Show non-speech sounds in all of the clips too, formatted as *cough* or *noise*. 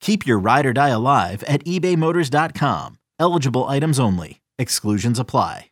Keep your ride or die alive at ebaymotors.com. Eligible items only. Exclusions apply.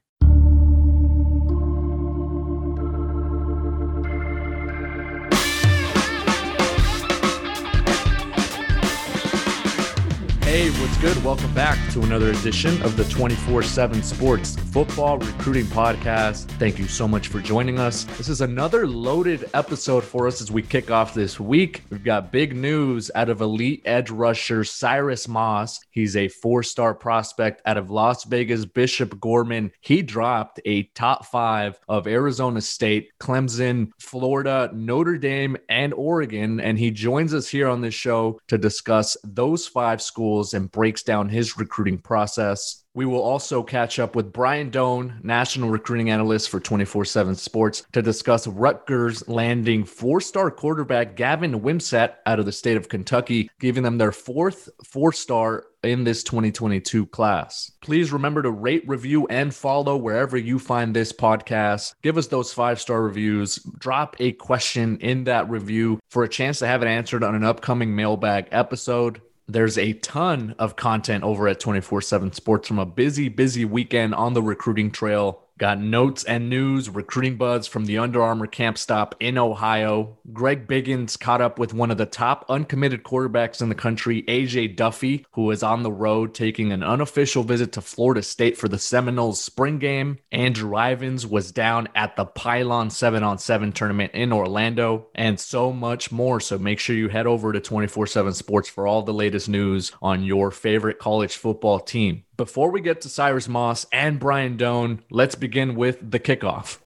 Hey, what's good? Welcome back to another edition of the 24 7 Sports Football Recruiting Podcast. Thank you so much for joining us. This is another loaded episode for us as we kick off this week. We've got big news out of elite edge rusher Cyrus Moss. He's a four star prospect out of Las Vegas Bishop Gorman. He dropped a top five of Arizona State, Clemson, Florida, Notre Dame, and Oregon. And he joins us here on this show to discuss those five schools and breaks down his recruiting process. We will also catch up with Brian Dohn, national recruiting analyst for 24 7 Sports, to discuss Rutgers landing four star quarterback Gavin Wimsatt out of the state of Kentucky, giving them their fourth four star in this 2022 class. Please remember to rate, review, and follow wherever you find this podcast. Give us those five star reviews. Drop a question in that review for a chance to have it answered on an upcoming mailbag episode. There's a ton of content over at 24 7 Sports from a busy, busy weekend on the recruiting trail. Got notes and news, recruiting buzz from the Under Armour camp stop in Ohio. Greg Biggins caught up with one of the top uncommitted quarterbacks in the country, AJ Duffy, who is on the road taking an unofficial visit to Florida State for the Seminoles spring game. Andrew Ivins was down at the Pylon 7 on 7 tournament in Orlando, and so much more. So make sure you head over to 24 7 Sports for all the latest news on your favorite college football team. Before we get to Cyrus Moss and Brian Dohn, let's begin with the kickoff.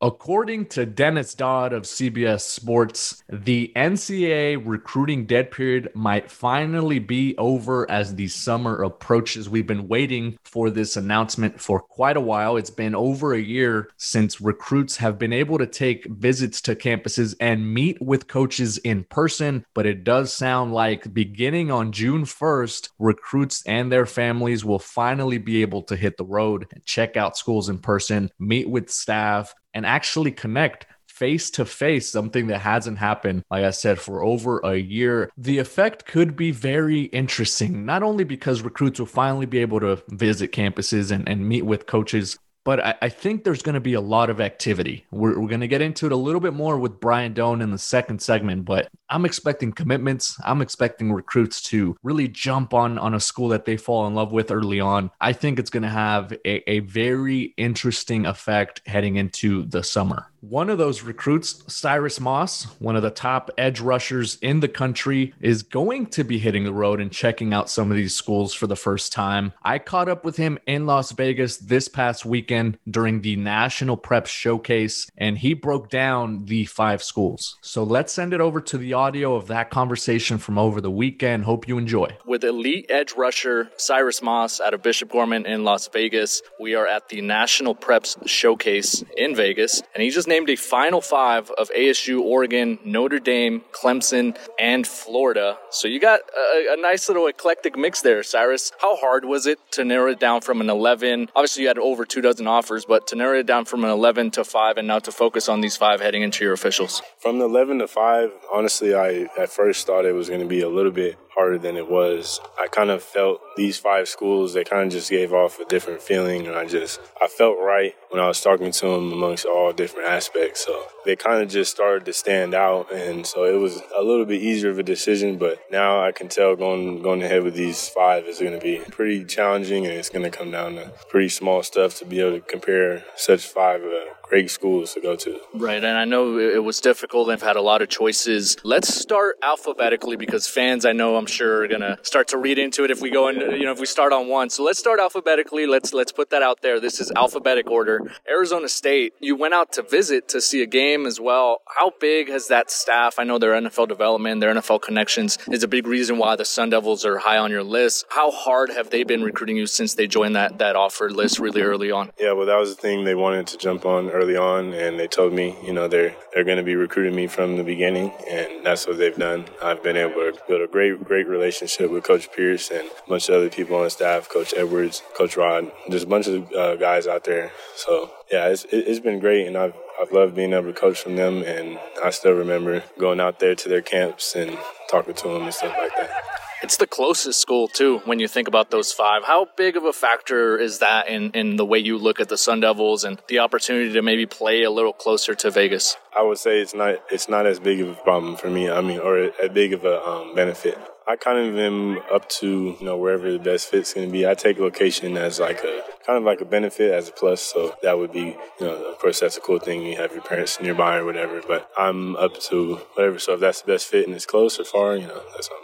According to Dennis Dodd of CBS Sports, the NCAA recruiting dead period might finally be over as the summer approaches. We've been waiting for this announcement for quite a while. It's been over a year since recruits have been able to take visits to campuses and meet with coaches in person, but it does sound like beginning on June 1st, recruits and their families will finally be able to hit the road and check out schools in person, meet with staff, and actually connect face to face, something that hasn't happened, like I said, for over a year. The effect could be very interesting, not only because recruits will finally be able to visit campuses and, and meet with coaches. But I, I think there's going to be a lot of activity. We're, we're going to get into it a little bit more with Brian Dohn in the second segment, but I'm expecting commitments. I'm expecting recruits to really jump on on a school that they fall in love with early on. I think it's going to have a, a very interesting effect heading into the summer. One of those recruits, Cyrus Moss, one of the top edge rushers in the country, is going to be hitting the road and checking out some of these schools for the first time. I caught up with him in Las Vegas this past weekend during the National Prep Showcase, and he broke down the five schools. So let's send it over to the audio of that conversation from over the weekend. Hope you enjoy. With elite edge rusher Cyrus Moss out of Bishop Gorman in Las Vegas, we are at the National Preps Showcase in Vegas, and he just named a final five of ASU, Oregon, Notre Dame, Clemson, and Florida. So you got a, a, nice little eclectic mix there, Cyrus. How hard was it to narrow it down from an 11? Obviously, you had over two dozen offers, but to narrow it down from an 11 to five and now to focus on these five heading into your officials? From the 11 to five, honestly, honestly, I at first thought it was going to be a little bit harder than it was. I kind of felt these five schools, they kind of just gave off a different feeling. And I just, I felt right when I was talking to them amongst all different aspects. So they kind of just started to stand out. And so it was a little bit easier of a decision. But now I can tell going, going ahead with these five is going to be pretty challenging. And it's going to come down to pretty small stuff to be able to compare such five uh, great schools to go to. Right, and I know it was difficult. I've had a lot of choices. Let's start alphabetically because fans, I know, I'm sure, are gonna start to read into it if we go and you know if we start on one. So let's start alphabetically. Let's let's put that out there. This is alphabetic order. Arizona State. You went out to visit to see a game as well. How big has that staff? I know their NFL development, their NFL connections is a big reason why the Sun Devils are high on your list. How hard have they been recruiting you since they joined that that offer list really early on? Yeah, well, that was the thing they wanted to jump on early on, and they told me, you know, they're they're going to be recruiting me from the beginning, and that's what they've done. I've been able to build a great great relationship with Coach Pierce and a bunch of other people on the staff, Coach Edwards, Coach Rod, There's a bunch of uh, guys out there. So yeah, it's it's been great, and I've I've loved being able to coach from them, and I still remember going out there to their camps and talking to them and stuff like that. It's the closest school too when you think about those five. How big of a factor is that in, in the way you look at the Sun Devils and the opportunity to maybe play a little closer to Vegas? I would say it's not it's not as big of a problem for me. I mean, or as big of a um, benefit. I kind of am up to you know wherever the best fit's going to be. I take location as like a kind of like a benefit as a plus. So that would be you know of course that's a cool thing. You have your parents nearby or whatever. But I'm up to whatever. So if that's the best fit and it's close or far, you know that's all.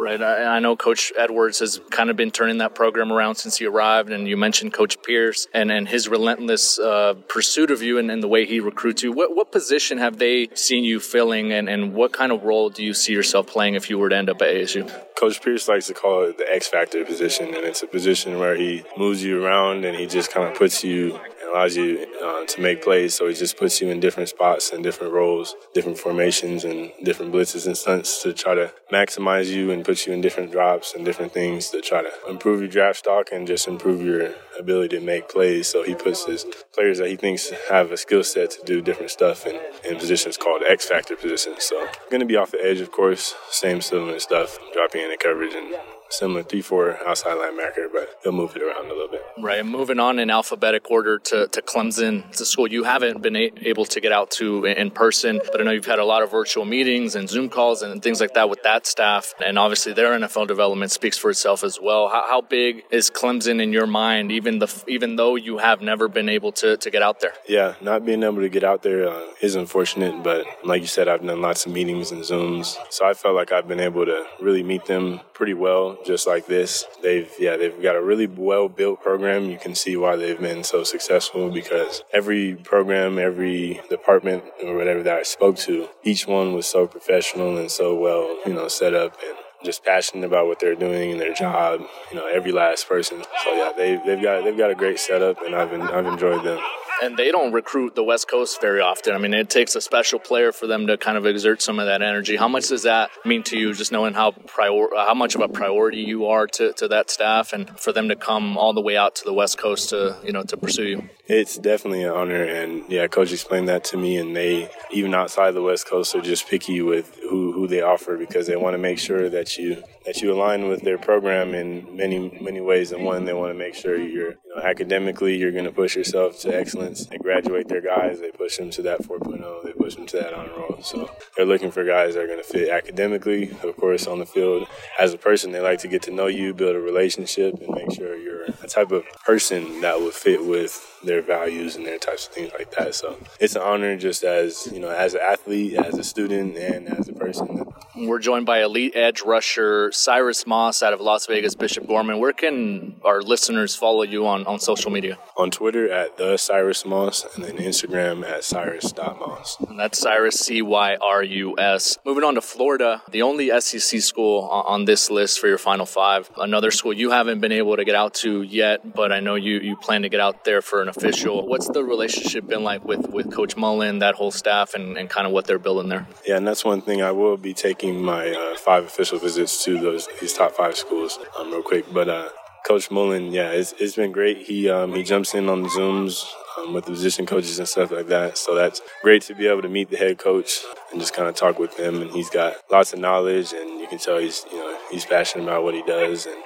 Right. I, I, know Coach Edwards has kind of been turning that program around since he arrived, and you mentioned Coach Pierce and, and his relentless uh, pursuit of you and, and, the way he recruits you. What, what position have they seen you filling, and, and what kind of role do you see yourself playing if you were to end up at ASU? Coach Pierce likes to call it the X Factor position, and it's a position where he moves you around and he just kind of puts you allows you uh, to make plays. So he just puts you in different spots and different roles, different formations, and different blitzes and stunts to try to maximize you and put you in different drops and different things to try to improve your draft stock and just improve your ability to make plays. So he puts his players that he thinks have a skill set to do different stuff in, in positions called X factor positions. So going to be off the edge, of course, same similar stuff, dropping in the coverage and similar three four outside linebacker, but he'll move it around a little bit. Right. Moving on in alphabetic order to, to Clemson, it's a school you haven't been a- able to get out to in person, but I know you've had a lot of virtual meetings and Zoom calls and things like that with that staff, and obviously their NFL development speaks for itself as well. How, how big is Clemson in your mind, even the even though you have never been able to, to get out there? Yeah, not being able to get out there uh, is unfortunate, but like you said, I've done lots of meetings and Zooms, so I felt like I've been able to really meet them pretty well just like this. They've yeah, they've got a really well built program. You can see why they've been so successful because every program, every department or whatever that I spoke to, each one was so professional and so well, you know, set up and just passionate about what they're doing and their job. You know, every last person. So yeah, they they've got they've got a great setup, and I've been, I've enjoyed them and they don't recruit the West Coast very often. I mean, it takes a special player for them to kind of exert some of that energy. How much does that mean to you, just knowing how prior, how much of a priority you are to, to that staff, and for them to come all the way out to the West Coast to you know to pursue you? It's definitely an honor, and yeah, coach explained that to me, and they even outside the West Coast are just picky with who who they offer because they want to make sure that you that you align with their program in many many ways. And one, they want to make sure you're academically you're going to push yourself to excellence. They graduate their guys, they push them to that 4.0, they push them to that honor roll. So they're looking for guys that are going to fit academically, of course, on the field. As a person, they like to get to know you, build a relationship, and make sure you're a type of person that would fit with their values and their types of things like that. So it's an honor just as, you know, as an athlete, as a student, and as a person. We're joined by elite edge rusher Cyrus Moss out of Las Vegas Bishop Gorman. Where can our listeners follow you on, on social media? On Twitter at the Cyrus Moss and then Instagram at Cyrus.moss. And that's Cyrus C Y R U S. Moving on to Florida, the only SEC school on this list for your final five. Another school you haven't been able to get out to yet, but I know you, you plan to get out there for an official. What's the relationship been like with, with Coach Mullen, that whole staff, and, and kind of what they're building there? Yeah, and that's one thing I will be taking my uh, five official visits to those these top five schools um, real quick. But uh, Coach Mullen, yeah, it's, it's been great. He um, he jumps in on the zooms um, with the position coaches and stuff like that. So that's great to be able to meet the head coach and just kind of talk with him. And he's got lots of knowledge, and you can tell he's you know he's passionate about what he does. And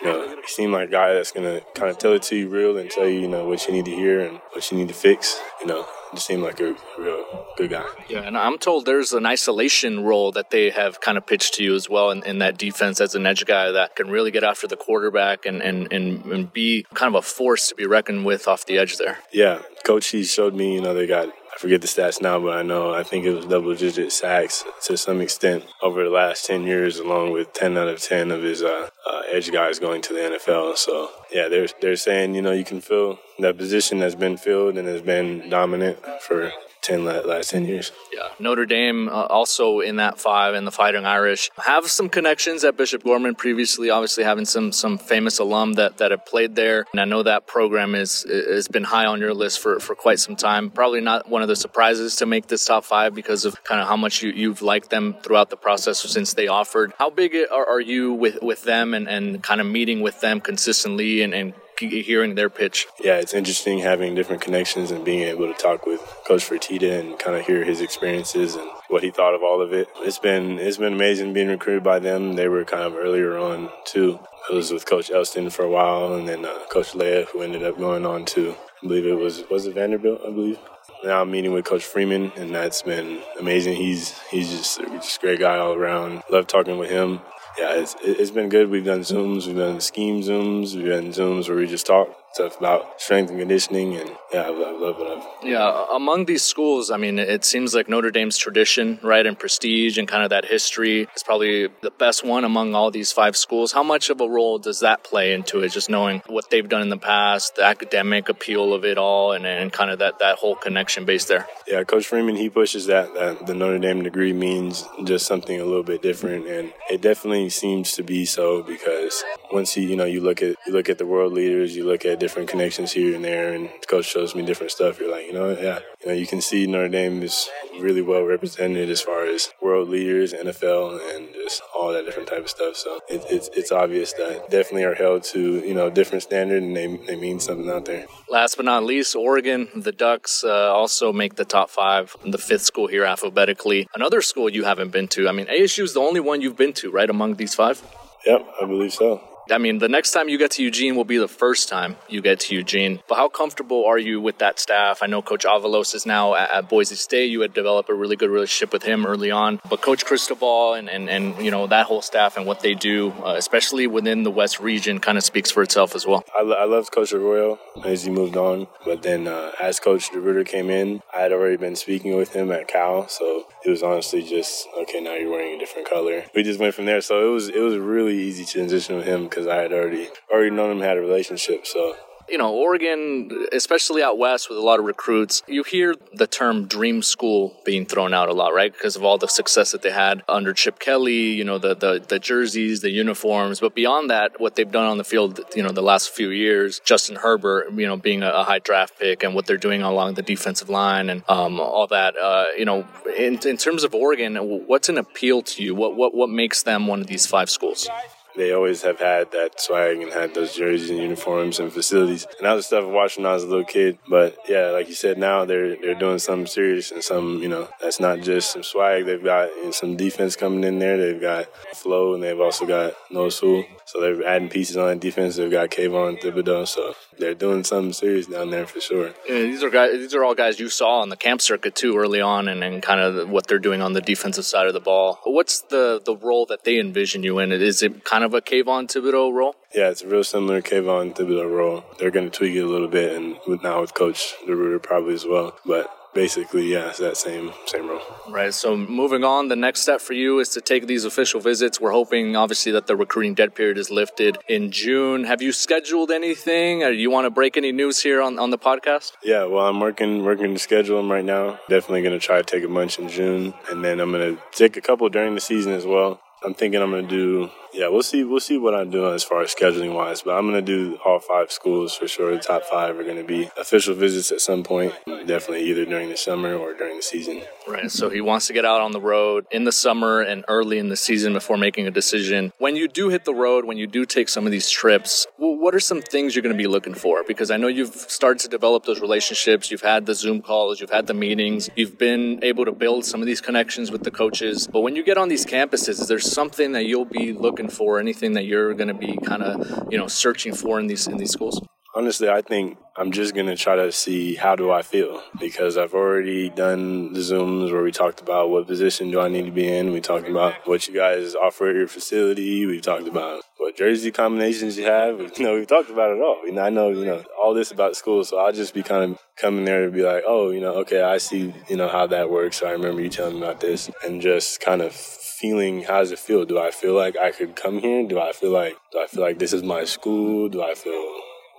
you know, he seemed like a guy that's gonna kind of tell it to you real and tell you you know what you need to hear and what you need to fix. You know, just seemed like a real good guy. Yeah, and I'm told there's an isolation role that they have kind of pitched to you as well in, in that defense as an edge guy that can really get after the quarterback and, and, and, and be kind of a force to be reckoned with off the edge there. Yeah, coach, he showed me, you know, they got I forget the stats now, but I know I think it was double digit sacks to some extent over the last 10 years, along with 10 out of 10 of his uh, uh, edge guys going to the NFL. So, yeah, they're, they're saying, you know, you can fill that position that's been filled and has been dominant for 10 last 10 years. Yeah. Notre Dame uh, also in that five and the Fighting Irish have some connections at Bishop Gorman previously, obviously having some some famous alum that, that have played there. And I know that program is has been high on your list for, for quite some time. Probably not one of the surprises to make this top five because of kind of how much you, you've liked them throughout the process since they offered. How big are, are you with, with them and, and kind of meeting with them consistently and, and hearing their pitch. Yeah, it's interesting having different connections and being able to talk with Coach Fertitta and kind of hear his experiences and what he thought of all of it. It's been it's been amazing being recruited by them. They were kind of earlier on too. I was with Coach Elston for a while, and then uh, Coach Lea, who ended up going on to I believe it was was it Vanderbilt, I believe. Now I'm meeting with Coach Freeman, and that's been amazing. He's he's just, just a great guy all around. Love talking with him yeah, it's, it's been good. We've done Zooms, we've done scheme Zooms, we've done Zooms where we just talk stuff about strength and conditioning, and yeah, I love, love it. Yeah, among these schools, I mean, it seems like Notre Dame's tradition, right, and prestige and kind of that history is probably the best one among all these five schools. How much of a role does that play into it? Just knowing what they've done in the past, the academic appeal of it all, and, and kind of that, that whole connection base there. Yeah, Coach Freeman, he pushes that, that the Notre Dame degree means just something a little bit different, and it definitely seems to be so because once you, you know, you look at you look at the world leaders, you look at different connections here and there, and the coach shows me different stuff. You're like, you know, yeah, you know, you can see Notre Dame is really well represented as far as world leaders, NFL, and just all that different type of stuff. So it, it's it's obvious that definitely are held to you know different standard, and they they mean something out there. Last but not least, Oregon, the Ducks uh, also make the top five, the fifth school here alphabetically. Another school you haven't been to. I mean, ASU is the only one you've been to, right, among these five? Yep, I believe so. I mean, the next time you get to Eugene will be the first time you get to Eugene. But how comfortable are you with that staff? I know Coach Avalos is now at, at Boise State. You had developed a really good relationship with him early on. But Coach Cristobal and, and, and you know, that whole staff and what they do, uh, especially within the West region, kind of speaks for itself as well. I, I loved Coach Arroyo as he moved on. But then uh, as Coach DeRuyter came in, I had already been speaking with him at Cal. So it was honestly just, okay, now you're wearing a different color. We just went from there. So it was, it was a really easy transition with him because I had already already known him, had a relationship. So you know, Oregon, especially out west with a lot of recruits, you hear the term dream school being thrown out a lot, right? Because of all the success that they had under Chip Kelly, you know, the, the, the jerseys, the uniforms. But beyond that, what they've done on the field, you know, the last few years, Justin Herbert, you know, being a, a high draft pick and what they're doing along the defensive line and um, all that, uh, you know, in, in terms of Oregon, what's an appeal to you? What, what, what makes them one of these five schools? They always have had that swag and had those jerseys and uniforms and facilities. And that was stuff I watched when I was a little kid. But yeah, like you said, now they're they're doing something serious and some you know that's not just some swag. They've got you know, some defense coming in there. They've got Flowe and they've also got Noah Sewell. So they're adding pieces on the defense. They've got Kayvon Thibodeaux. So they're doing something serious down there for sure. Yeah, these are guys. These are all guys you saw on the camp circuit too early on, and, and kind of what they're doing on the defensive side of the ball. What's the the role that they envision you in? Is it kind of a Kayvon Thibodeaux role? Yeah, it's a real similar Kayvon Thibodeaux role. They're going to tweak it a little bit, and with, now with Coach DeRuyter probably as well. But basically, yeah, it's that same same role. Right. So moving on, the next step for you is to take these official visits. We're hoping, obviously, that the recruiting dead period is lifted in June. Have you scheduled anything, or you want to break any news here on, on the podcast? Yeah. Well, I'm working working to schedule them right now. Definitely going to try to take a bunch in June, and then I'm going to take a couple during the season as well. I'm thinking I'm going to do yeah, we'll see. We'll see what I'm doing as far as scheduling wise, but I'm going to do all five schools for sure. The top five are going to be official visits at some point, definitely either during the summer or during the season. Right. So he wants to get out on the road in the summer and early in the season before making a decision. When you do hit the road, when you do take some of these trips, what are some things you're going to be looking for? Because I know you've started to develop those relationships. You've had the Zoom calls, you've had the meetings, you've been able to build some of these connections with the coaches. But when you get on these campuses, is there something that you'll be looking for? Anything that you're going to be kind of, you know, searching for in these in these schools? Honestly, I think I'm just going to try to see how do I feel because I've already done the Zooms where we talked about what position do I need to be in. We talked about what you guys offer at your facility. We've talked about what jersey combinations you have. *laughs* You know, we've talked about it all. You know, I know, you know, all this about school. So I'll just be kind of coming there to be like, oh, you know, okay, I see, you know, how that works. I remember you telling me about this and just kind of feeling how does it feel? Do I feel like I could come here? Do I feel like do I feel like this is my school? Do I feel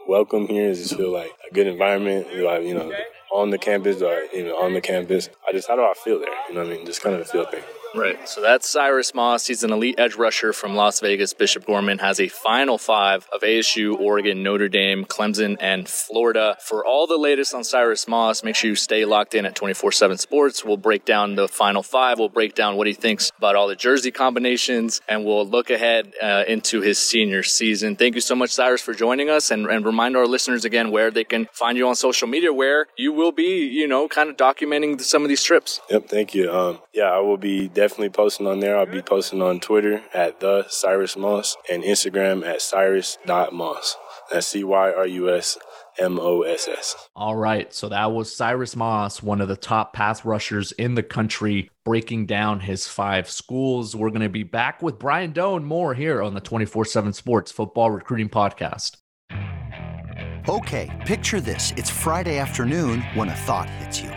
welcome here? Does it feel like a good environment? Do I, you know, on the campus? Do I, you know, on the campus? I just how do I feel there? You know what I mean? Just kind of a feel thing. Right. So that's Cyrus Moss. He's an elite edge rusher from Las Vegas. Bishop Gorman has a final five of ASU, Oregon, Notre Dame, Clemson, and Florida. For all the latest on Cyrus Moss, make sure you stay locked in at 24 7 Sports. We'll break down the final five. We'll break down what he thinks about all the jersey combinations, and we'll look ahead uh, into his senior season. Thank you so much, Cyrus, for joining us, and, and remind our listeners again where they can find you on social media, where you will be, you know, kind of documenting some of these trips. Yep. Thank you. Um, yeah, I will be definitely posting on there. I'll be posting on Twitter at the Cyrus Moss and Instagram at cyrus.moss. That's C Y R U S M O S S. All right. So that was Cyrus Moss, one of the top pass rushers in the country, breaking down his five schools. We're going to be back with Brian Dohn more here on the 24 7 Sports Football Recruiting Podcast. Okay. Picture this it's Friday afternoon when a thought hits you.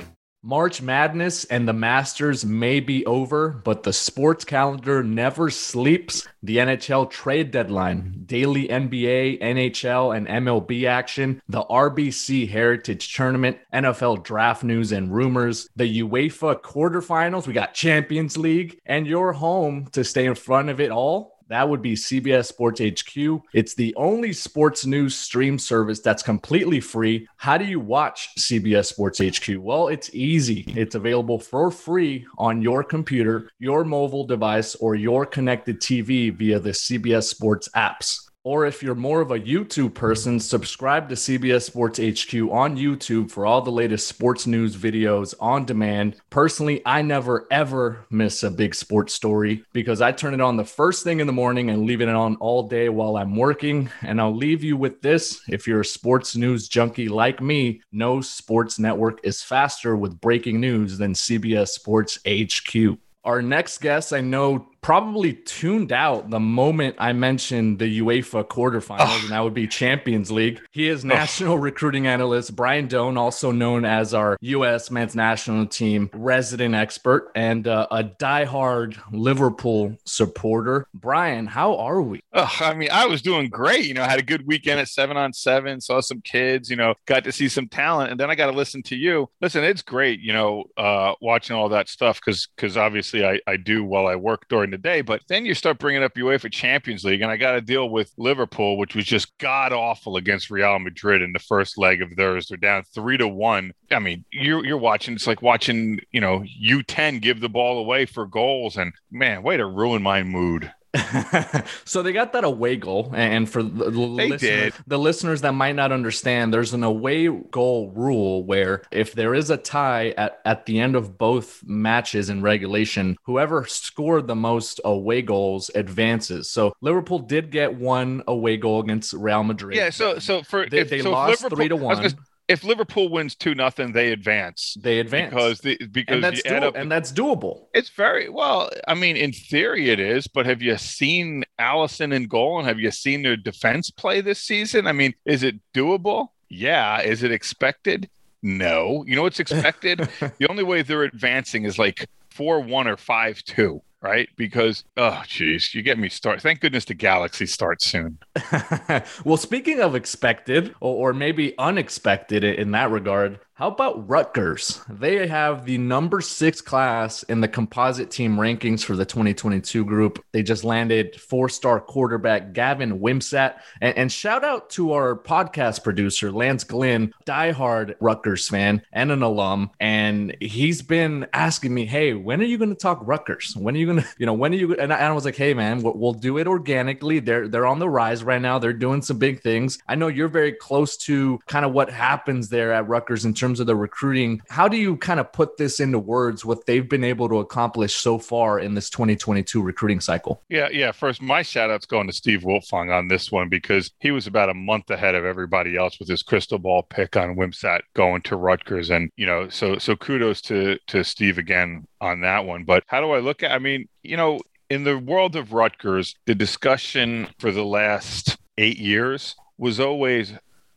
March Madness and the Masters may be over, but the sports calendar never sleeps. The NHL trade deadline, daily NBA, NHL, and MLB action, the RBC Heritage Tournament, NFL draft news and rumors, the UEFA quarterfinals, we got Champions League, and you're home to stay in front of it all that would be CBS Sports HQ. It's the only sports news stream service that's completely free. How do you watch CBS Sports HQ? Well, it's easy. It's available for free on your computer, your mobile device, or your connected TV via the CBS Sports apps. Or if you're more of a YouTube person, subscribe to CBS Sports HQ on YouTube for all the latest sports news videos on demand. Personally, I never ever miss a big sports story because I turn it on the first thing in the morning and leave it on all day while I'm working. And I'll leave you with this if you're a sports news junkie like me, no sports network is faster with breaking news than CBS Sports HQ. Our next guest, I know probably tuned out the moment I mentioned the UEFA quarterfinals, oh. and that would be Champions League. He is national oh. recruiting analyst Brian Dohn, also known as our U.S. men's national team resident expert and uh, a diehard Liverpool supporter. Brian, how are we? Oh, I mean, I was doing great. You know, I had a good weekend at seven on seven, saw some kids, you know, got to see some talent, and then I got to listen to you. Listen, it's great, you know, uh, watching all that stuff because because obviously I, I do while I work during the day. But then you start bringing up UEFA Champions League, and I got to deal with Liverpool, which was just god awful against Real Madrid in the first leg of theirs. They're down three to one. I mean, you're you're watching. It's like watching you know U10 give the ball away for goals, and man, way to ruin my mood. *laughs* so they got that away goal, and for the, listeners, the listeners that might not understand, there's an away goal rule where if there is a tie at, at the end of both matches in regulation, whoever scored the most away goals advances. So Liverpool did get one away goal against Real Madrid. Yeah. So so for they, if, they so lost three to one if Liverpool wins two nothing, they advance. They advance because the because and that's doable. up and that's doable. It's very well. I mean, in theory, it is. But have you seen Alisson in goal, and have you seen their defense play this season? I mean, is it doable? Yeah. Is it expected? No. You know what's *laughs* expected? the only way they're advancing is like four one or five two right? Because oh geez, you get me started. Thank goodness the Galaxy starts soon. *laughs* well, speaking of expected or, or, maybe unexpected in that regard, how about Rutgers? They have the number six class in the composite team rankings for the 2022 group. They just landed four star quarterback Gavin Wimsatt. And, and, shout out to our podcast producer, Lance Glynn, diehard Rutgers fan and an alum. And he's been asking me, hey, when are you going to talk Rutgers? When are you going to, you know, when are you? And I, and I was like, hey, man, we'll, we'll do it organically. They're, they're on the rise right now. They're doing some big things. I know you're very close to kind of what happens there at Rutgers in terms of the recruiting. How do you kind of put this into words, what they've been able to accomplish so far in this 2022 recruiting cycle? Yeah, yeah. First, my shout out's going to Steve Wiltfong on this one because he was about a month ahead of everybody else with his crystal ball pick on Wimsatt going to Rutgers. And, you know, so so kudos to to Steve again on that one. But how do I look at I mean, you know, in the world of Rutgers, the discussion for the last eight years was always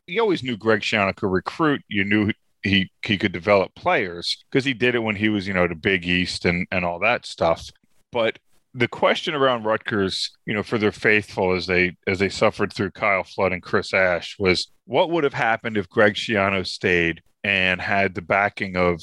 you always knew Greg Schiano could recruit. You knew he he could develop players because he did it when he was you know the Big East and and all that stuff. But the question around Rutgers, you know, for their faithful as they as they suffered through Kyle Flood and Chris Ash was what would have happened if Greg Schiano stayed and had the backing of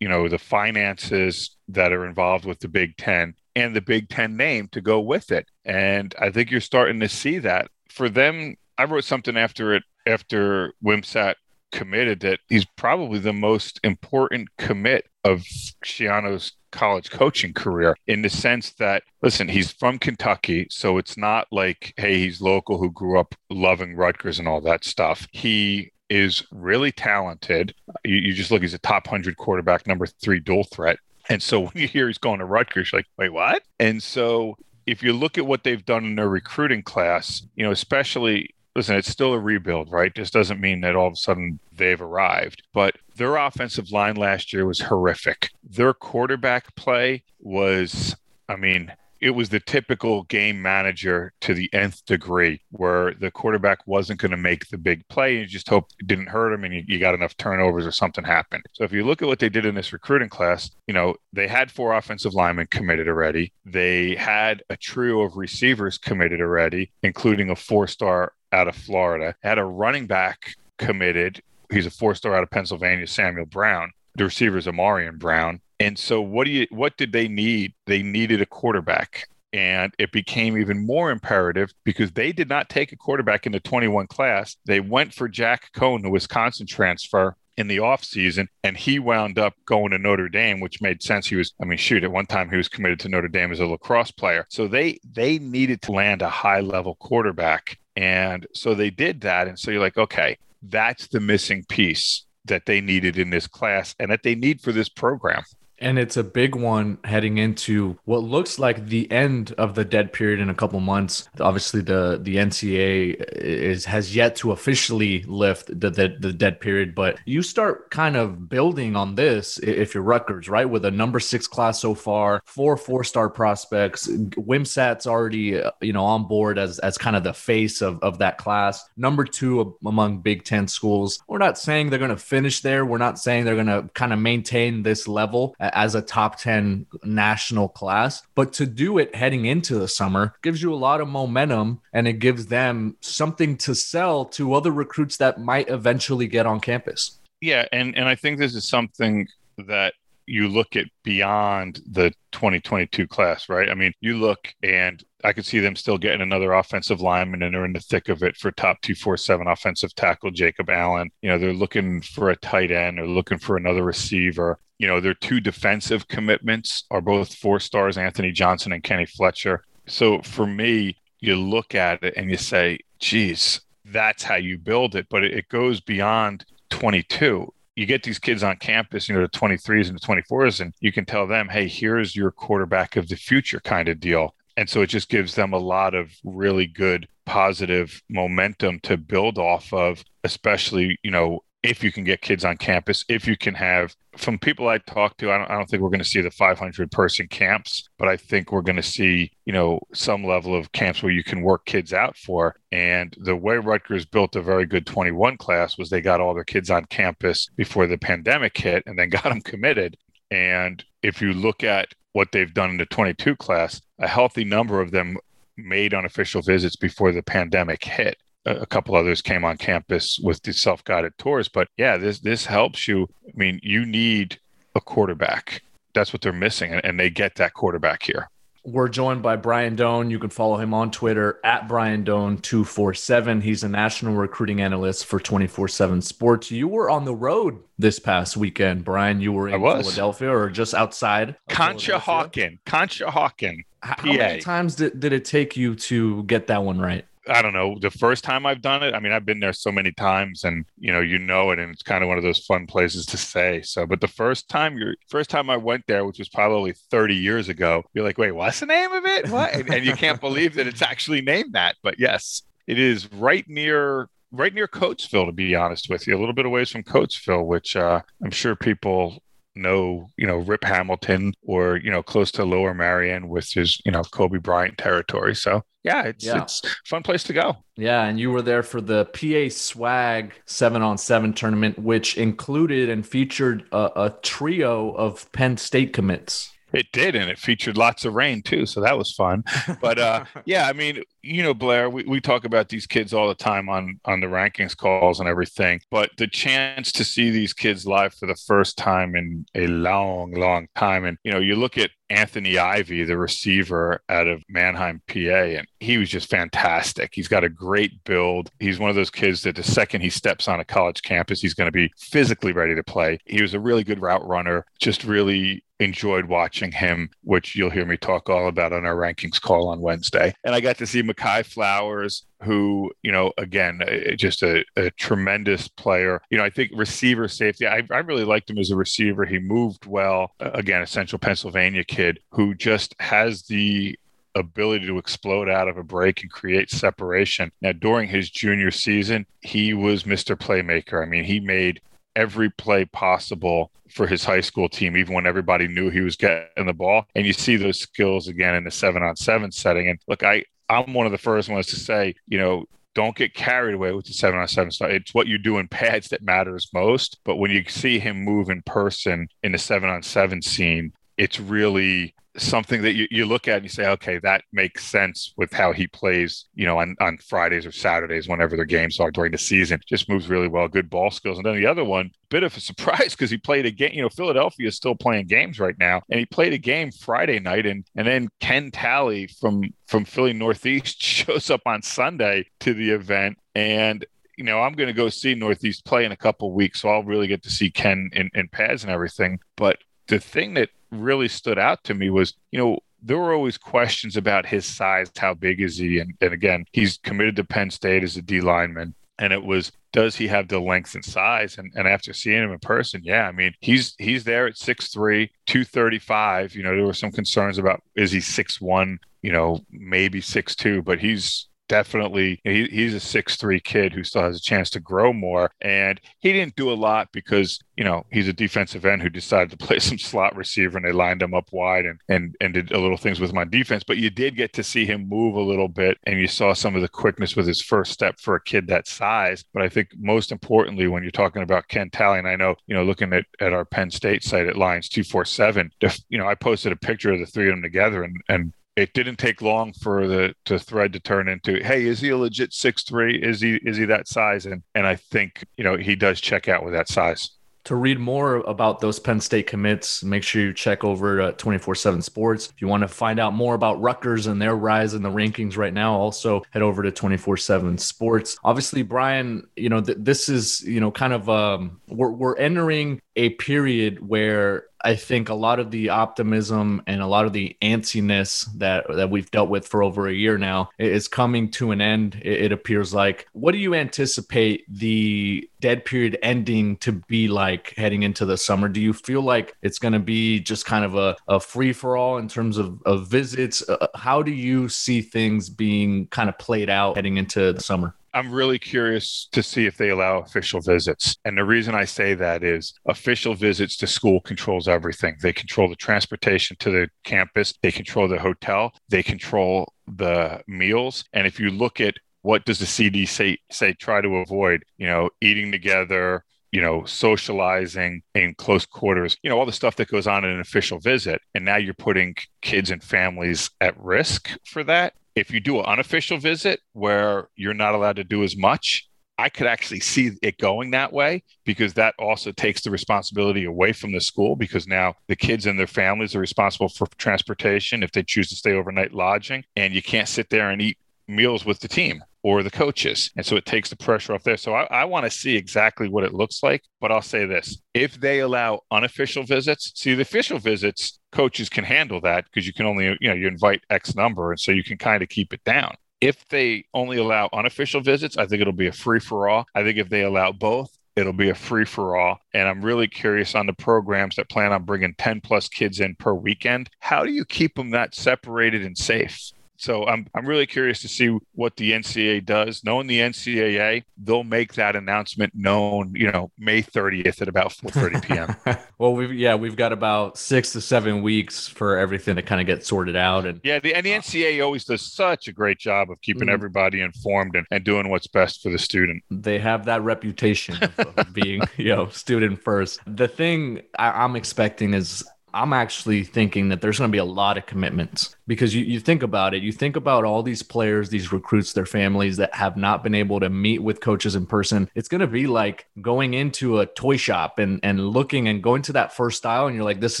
you know the finances that are involved with the Big Ten and the Big Ten name to go with it. And I think you're starting to see that for them. I wrote something after it after Wimsatt committed that he's probably the most important commit of Schiano's college coaching career in the sense that listen he's from kentucky so it's not like hey he's local who grew up loving rutgers and all that stuff. He is really talented. You, you just look he's a top 100 quarterback number three dual threat. And so *laughs* when you hear he's going to rutgers you're like wait what? And so if you look at what they've done in their recruiting class you know especially listen, it's still a rebuild, right? This doesn't mean that all of a sudden they've arrived, but their offensive line last year was horrific. Their quarterback play was, I mean, it was the typical game manager to the nth degree where the quarterback wasn't going to make the big play. You just hope it didn't hurt him and you, you, got enough turnovers or something happened. So if you look at what they did in this recruiting class, you know, they had four offensive linemen committed already. They had a trio of receivers committed already, including a four star out of Florida, had a running back committed. He's a four star out of Pennsylvania, Samuel Brown. The receiver is Amarian Brown. And so what do you what did they need? They needed a quarterback. And it became even more imperative because they did not take a quarterback in the 21 class. They went for Jack Coan, the Wisconsin transfer, in the offseason and he wound up going to Notre Dame which made sense he was I mean shoot at one time he was committed to Notre Dame as a lacrosse player so they they needed to land a high level quarterback and so they did that. And so you're like, okay, that's the missing piece that they needed in this class and that they need for this program. And it's a big one heading into what looks like the end of the dead period in a couple months. Obviously, the the NCAA is has yet to officially lift the, the, the dead period, but you start kind of building on this if you're Rutgers, right? With a number six class so far, four four star prospects. Wimsatt's already uh, you know on board as as kind of the face of of that class. Number two among Big Ten schools. We're not saying they're going to finish there. We're not saying they're going to kind of maintain this level as a top 10 national class. But to do it heading into the summer gives you a lot of momentum and it gives them something to sell to other recruits that might eventually get on campus. Yeah. And, and I think this is something that you look at beyond the 2022 class, right? I mean, you look and I could see them still getting another offensive lineman and they're in the thick of it for top 247 offensive tackle Jacob Allen. You know, they're looking for a tight end or looking for another receiver. You know, their two defensive commitments are both four stars, Anthony Johnson and Kenny Fletcher. So for me, you look at it and you say, geez, that's how you build it. But it, goes beyond 22 you get these kids on campus, you know, the 23s and the 24s, and you can tell them, hey, here's your quarterback of the future kind of deal. And so it just gives them a lot of really good positive momentum to build off of, especially, you know, if you can get kids on campus, if you can have from people I talk to, I don't, I don't think we're going to see the 500 person camps, but I think we're going to see, you know, some level of camps where you can work kids out for. And the way Rutgers built a very good 21 class was they got all their kids on campus before the pandemic hit and then got them committed. And if you look at what they've done in the 22 class, a healthy number of them made unofficial visits before the pandemic hit a couple others came on campus with the self-guided tours but yeah this this helps you i mean you need a quarterback that's what they're missing and, and they get that quarterback here we're joined by Brian Dohn. You can follow him on Twitter at Brian Dohn247. He's a national recruiting analyst for 24 7 Sports. You were on the road this past weekend, Brian. You were in Philadelphia or just outside? Conshohocken. Conshohocken. How, how many times did, did it take you to get that one right? I don't know, the first time I've done it, I mean, I've been there so many times and, you know, you know it. And it's kind of one of those fun places to say. So, but the first time you're, first time I went there, which was probably 30 years ago, you're like, wait, what's the name of it? What? and, and you can't *laughs* believe that it's actually named that. But yes, it is right near right near Coatesville, to be honest with you, a little bit away from Coatesville, which uh, I'm sure people know, you know, Rip Hamilton or, you know, close to Lower Merion, which is, you know, Kobe Bryant territory. So yeah, it's yeah. it's fun place to go. Yeah, and you were there for the PA Swag seven on seven tournament, which included and featured a, a trio of Penn State commits. It did, and it featured lots of rain too, so that was fun. But uh, *laughs* yeah, I mean, you know, Blair, we, we talk about these kids all the time on on the rankings calls and everything. But the chance to see these kids live for the first time in a long, long time, and you know, you look at Anthony Ivy, the receiver out of Manheim, PA, and he was just fantastic. He's got a great build. He's one of those kids that the second he steps on a college campus, he's going to be physically ready to play. He was a really good route runner, just really enjoyed watching him, which you'll hear me talk all about on our rankings call on Wednesday. And I got to see Makai Flowers, who, you know, again, just a, a, tremendous player. You know, I think receiver safety, I, I really liked him as a receiver. He moved well. Again, a central Pennsylvania kid who just has the ability to explode out of a break and create separation. Now, during his junior season, he was Mr. Playmaker. I mean, he made every play possible for his high school team, even when everybody knew he was getting the ball. And you see those skills again in the seven on seven setting. And look, I, I'm one of the first ones to say, you know, don't get carried away with the seven on seven stuff. It's what you do in pads that matters most. But when you see him move in person in the seven on seven scene, it's really something that you, you look at and you say, okay, that makes sense with how he plays, you know, on, on Fridays or Saturdays, whenever their games are during the season. Just moves really well, good ball skills. And then the other one, *laughs* bit of a surprise because he played a game, you know, Philadelphia is still playing games right now. And he played a game Friday night and and then Ken Talley from from Philly Northeast *laughs* shows up on Sunday to the event. And you know, I'm going to go see Northeast play in a couple weeks, so I'll really get to see Ken in, in pads and everything. But the thing that really stood out to me was, you know, there were always questions about his size. How big is he? And, and again, he's committed to Penn State as a D lineman. And it was, does he have the length and size? And, and after seeing him in person, yeah, I mean, he's he's there at 6'3, 235. You know, there were some concerns about is he 6'1, you know, maybe 6'2, but he's definitely he, he's a six three kid who still has a chance to grow more. And he didn't do a lot because you know he's a defensive end who decided to *laughs* play some slot receiver and they lined him up wide and and, and did a little things with on defense. But you did get to see him move a little bit and you saw some of the quickness with his first step for a kid that size. But i think most importantly when you're talking about ken talley and i know you know looking at, at our penn state site at lions 247 you know i posted a picture of the three of them together and and it didn't take long for the to thread to turn into hey is he a legit six three is he is he that size and and i think you know he does check out with that size to read more about those Penn State commits, make sure you check over 24 7 Sports. If you want to find out more about Rutgers and their rise in the rankings right now, also head over to 24 7 Sports. Obviously, Brian, you know, th- this is, you know, kind of, um, we're, we're entering a period where I think a lot of the optimism and a lot of the antsiness that that we've dealt with for over a year now is coming to an end. It, appears like. What do you anticipate the dead period ending to be like heading into the summer? Do you feel like it's going to be just kind of a, a free for all in terms of, of visits? Uh, how do you see things being kind of played out heading into the summer? I'm really curious to see if they allow official visits. And the reason I say that is official visits to school controls everything. They control the transportation to the campus, they control the hotel, they control the meals. And if you look at what does the CDC say, say try to avoid, you know, eating together, you know, socializing in close quarters, you know, all the stuff that goes on in an official visit. And now you're putting kids and families at risk for that. If you do an unofficial visit where you're not allowed to do as much, I could actually see it going that way because that also takes the responsibility away from the school because now the kids and their families are responsible for transportation if they choose to stay overnight lodging and you can't sit there and eat meals with the team or the coaches. And so it takes the pressure off there. So I, I want to see exactly what it looks like. But I'll say this if they allow unofficial visits, see the official visits, coaches can handle that because you can only, you know, you invite X number. And so you can kind of keep it down. If they only allow unofficial visits, I think it'll be a free for all. I think if they allow both, it'll be a free for all. And I'm really curious on the programs that plan on bringing 10 plus kids in per weekend. How do you keep them that separated and safe? So I'm I'm really curious to see what the NCAA does. Knowing the NCAA, they'll make that announcement known, you know, May 30th at about 4:30 *laughs* p.m. well, we've yeah, we've got about six to seven weeks for everything to kind of get sorted out. And yeah, the and the NCAA always does such a great job of keeping mm-hmm. everybody informed and, and doing what's best for the student. They have that reputation of, of *laughs* being, you know, student first. The thing I, I'm expecting is I'm actually thinking that there's going to be a lot of commitments because you, you think about it. You think about all these players, these recruits, their families that have not been able to meet with coaches in person. It's going to be like going into a toy shop and, and looking and going to that first style, and you're like, this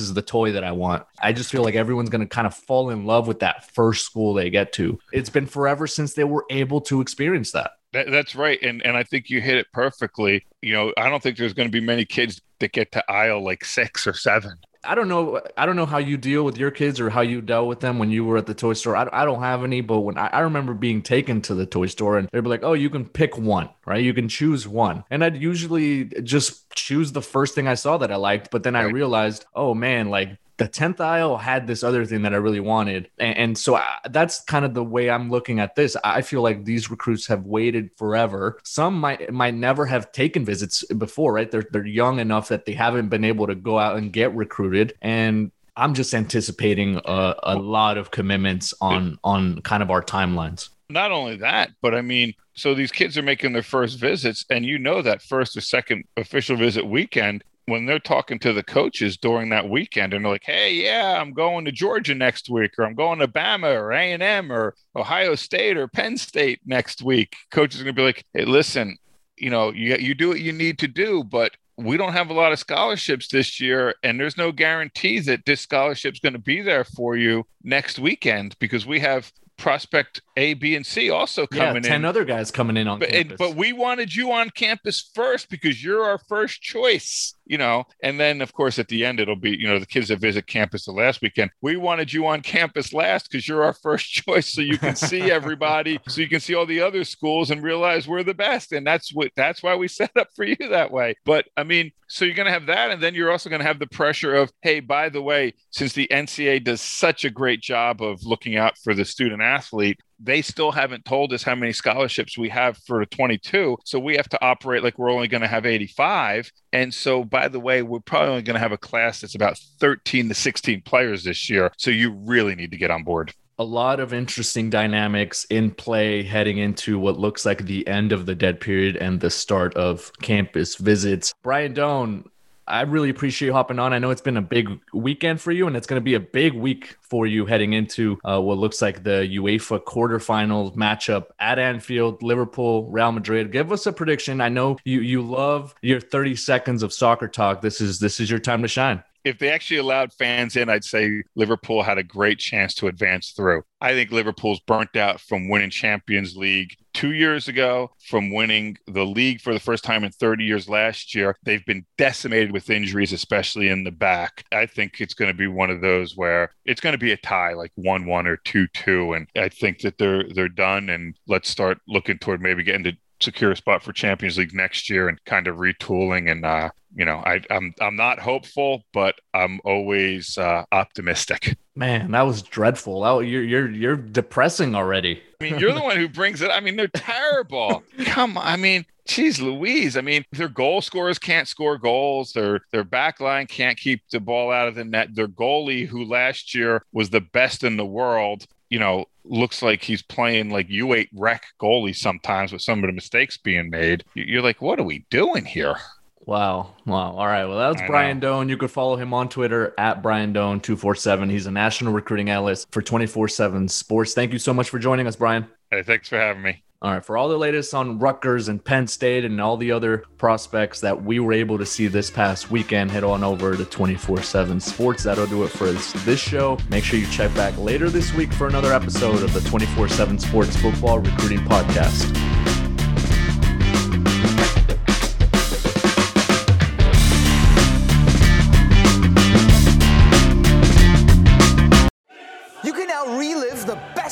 is the toy that I want. I just feel like everyone's going to kind of fall in love with that first school they get to. It's been forever since they were able to experience that. That, that's right, and and I think you hit it perfectly. You know, I don't think there's going to be many kids that get to aisle like six or seven. I don't know. I don't know how you deal with your kids or how you dealt with them when you were at the toy store. I, I don't have any, but when I, I, remember being taken to the toy store and they'd be like, "Oh, you can pick one, right? You can choose one," and I'd usually just choose the first thing I saw that I liked. But then. I realized, oh man, like the 10th aisle had this other thing that I really wanted. And, and so I, that's kind of the way I'm looking at this. I feel like these recruits have waited forever. Some might might never have taken visits before, right? They're they're young enough that they haven't been able to go out and get recruited. And I'm just anticipating a, a lot of commitments on on kind of our timelines. Not only that, but I mean, so these kids are making their first visits, and you know that first or second official visit weekend when they're talking to the coaches during that weekend and they're like, "Hey, yeah, I'm going to Georgia next week, or I'm going to Bama, or A and M, or Ohio State, or Penn State next week," coaches are gonna be like, "Hey, listen, you know, you you do what you need to do, but." We don't have a lot of scholarships this year, and there's no guarantee that this scholarship's going to be there for you next weekend because we have prospect A, B, and C also coming yeah, 10 in. other guys coming in on but, campus. but we wanted you on campus first because you're our first choice you know, and then of course at the end it'll be, you know, the kids that visit campus the last weekend. We wanted you on campus last because you're our first *laughs* choice, so you can see *laughs* everybody, so you can see all the other schools and realize we're the best. And that's what that's why we *laughs* set up for you that way. But I mean, so you're going to have that, and then you're also going to have the pressure of, hey, by the way, since the NCAA does such a great job of looking out for the student athlete, they still haven't told us how many scholarships we have for 22. So we have to operate like we're only going to have 85. And so, by the way, we're probably only going to have a class that's about 13 to 16 players this year. So you really need to get on board a lot of interesting dynamics in play heading into what looks like the end of the dead period and the start of campus visits. Brian Dohn, I really appreciate you hopping on. I know it's been a big weekend for you, and it's going to be a big week for you heading into uh, what looks like the UEFA quarterfinals matchup at Anfield, Liverpool, Real Madrid. Give us a prediction. I know you you love your 30 seconds of soccer talk. This is this is your time to shine if they actually allowed fans in, I'd say Liverpool had a great chance to advance through. I think Liverpool's burnt out from winning Champions League two years ago, from winning the league for the first time in 30 years last year. They've been decimated with injuries, especially in the back. I think it's going to be one of those where it's going to be a tie, like 1 1 or 2 2. And I think that they're they're done. And let's start looking toward maybe getting to secure a spot for Champions League next year and kind of retooling and uh, you know, I, I'm I'm not hopeful, but I'm always uh, optimistic. Man, that was dreadful. That, you're you're you're depressing already. I mean, you're the one who brings it. I mean, they're terrible. *laughs* Come on. I mean, Geez Louise. I mean, their goal scorers can't score goals. Their their back line can't keep the ball out of the net. Their goalie, who last year was the best in the world, you know, looks like he's playing like U8 rec goalie sometimes with some of the mistakes being made. You're like, what are we doing here? Wow. Wow. All right. Well, that was Brian know. Dohn. You could follow him on Twitter at Brian Dohn247. He's a national recruiting analyst for 24 7 Sports. Thank you so much for joining us, Brian. Hey, thanks for having me. All right, for all the latest on Rutgers and Penn State and all the other prospects that we were able to see this past weekend, head on over to 24 7 Sports. That'll do it for this, this show. Make sure you check back later this week for another episode of the 24 7 Sports Football Recruiting Podcast.